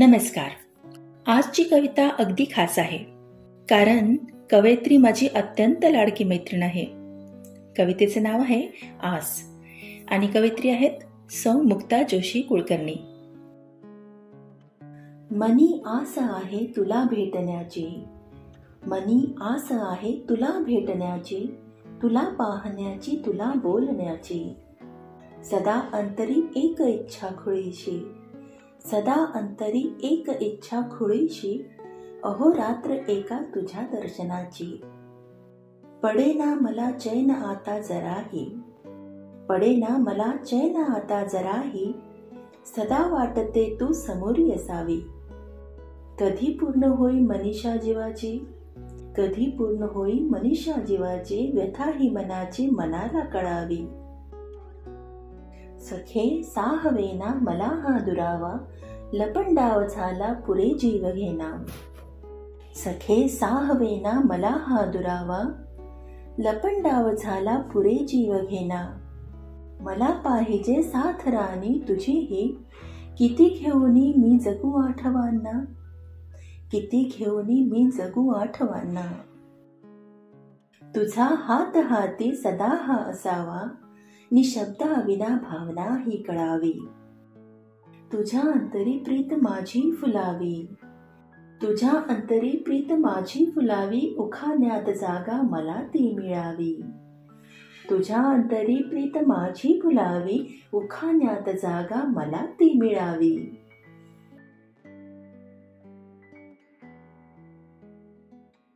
नमस्कार. आजची कविता अगदी खास आहे. कारण कवयित्री माझी अत्यंत लाडकी मैत्रीण आहे. कवितेचे नाव आहे आस. आणि कवयित्री आहेत सौ मुक्ता जोशी कुलकर्णी. मनी आस आहे तुला भेटण्याची. मनी आस आहे तुला भेटण्याची. तुला पाहण्याची तुला बोलण्याची. सदा अंतरी एक इच्छा खुळीशी. सदा अंतरी एक इच्छा खुळीशी अहोरात्र एका तुझ्या दर्शनाची. पडेना मला चैन आता जराही पडेना मला चैन आता जराही सदा वाटते तू समोरी असावी कधी पूर्ण होई मनीषा जीवाची कधी पूर्ण होई मनीषा जीवाची व्यथा ही मनाची मनाला कळावी. सखे साहवेना मला हा दुरावा लपंडाव झाला पुरे जीव घेना. सखे साहवेना मला हा दुरावा लपंडाव झाला पुरे जीव घेना. मला पाहिजे साथ राणी तुझीही किती घेऊनी मी जगू आठवांना. किती घेऊनी मी जगू आठवांना. तुझा हात हाती सदा हा असावा. निशब्दा विना भावना ही कळावी. तुझ्या अंतरी प्रीत माझी फुलावी. तुझ्या अंतरी प्रीत माझी फुलावी उखाण्यात जागा मला ती मिळावी. तुझ्या अंतरी प्रीत माझी फुलावी उखाण्यात जागा मला ती मिळावी.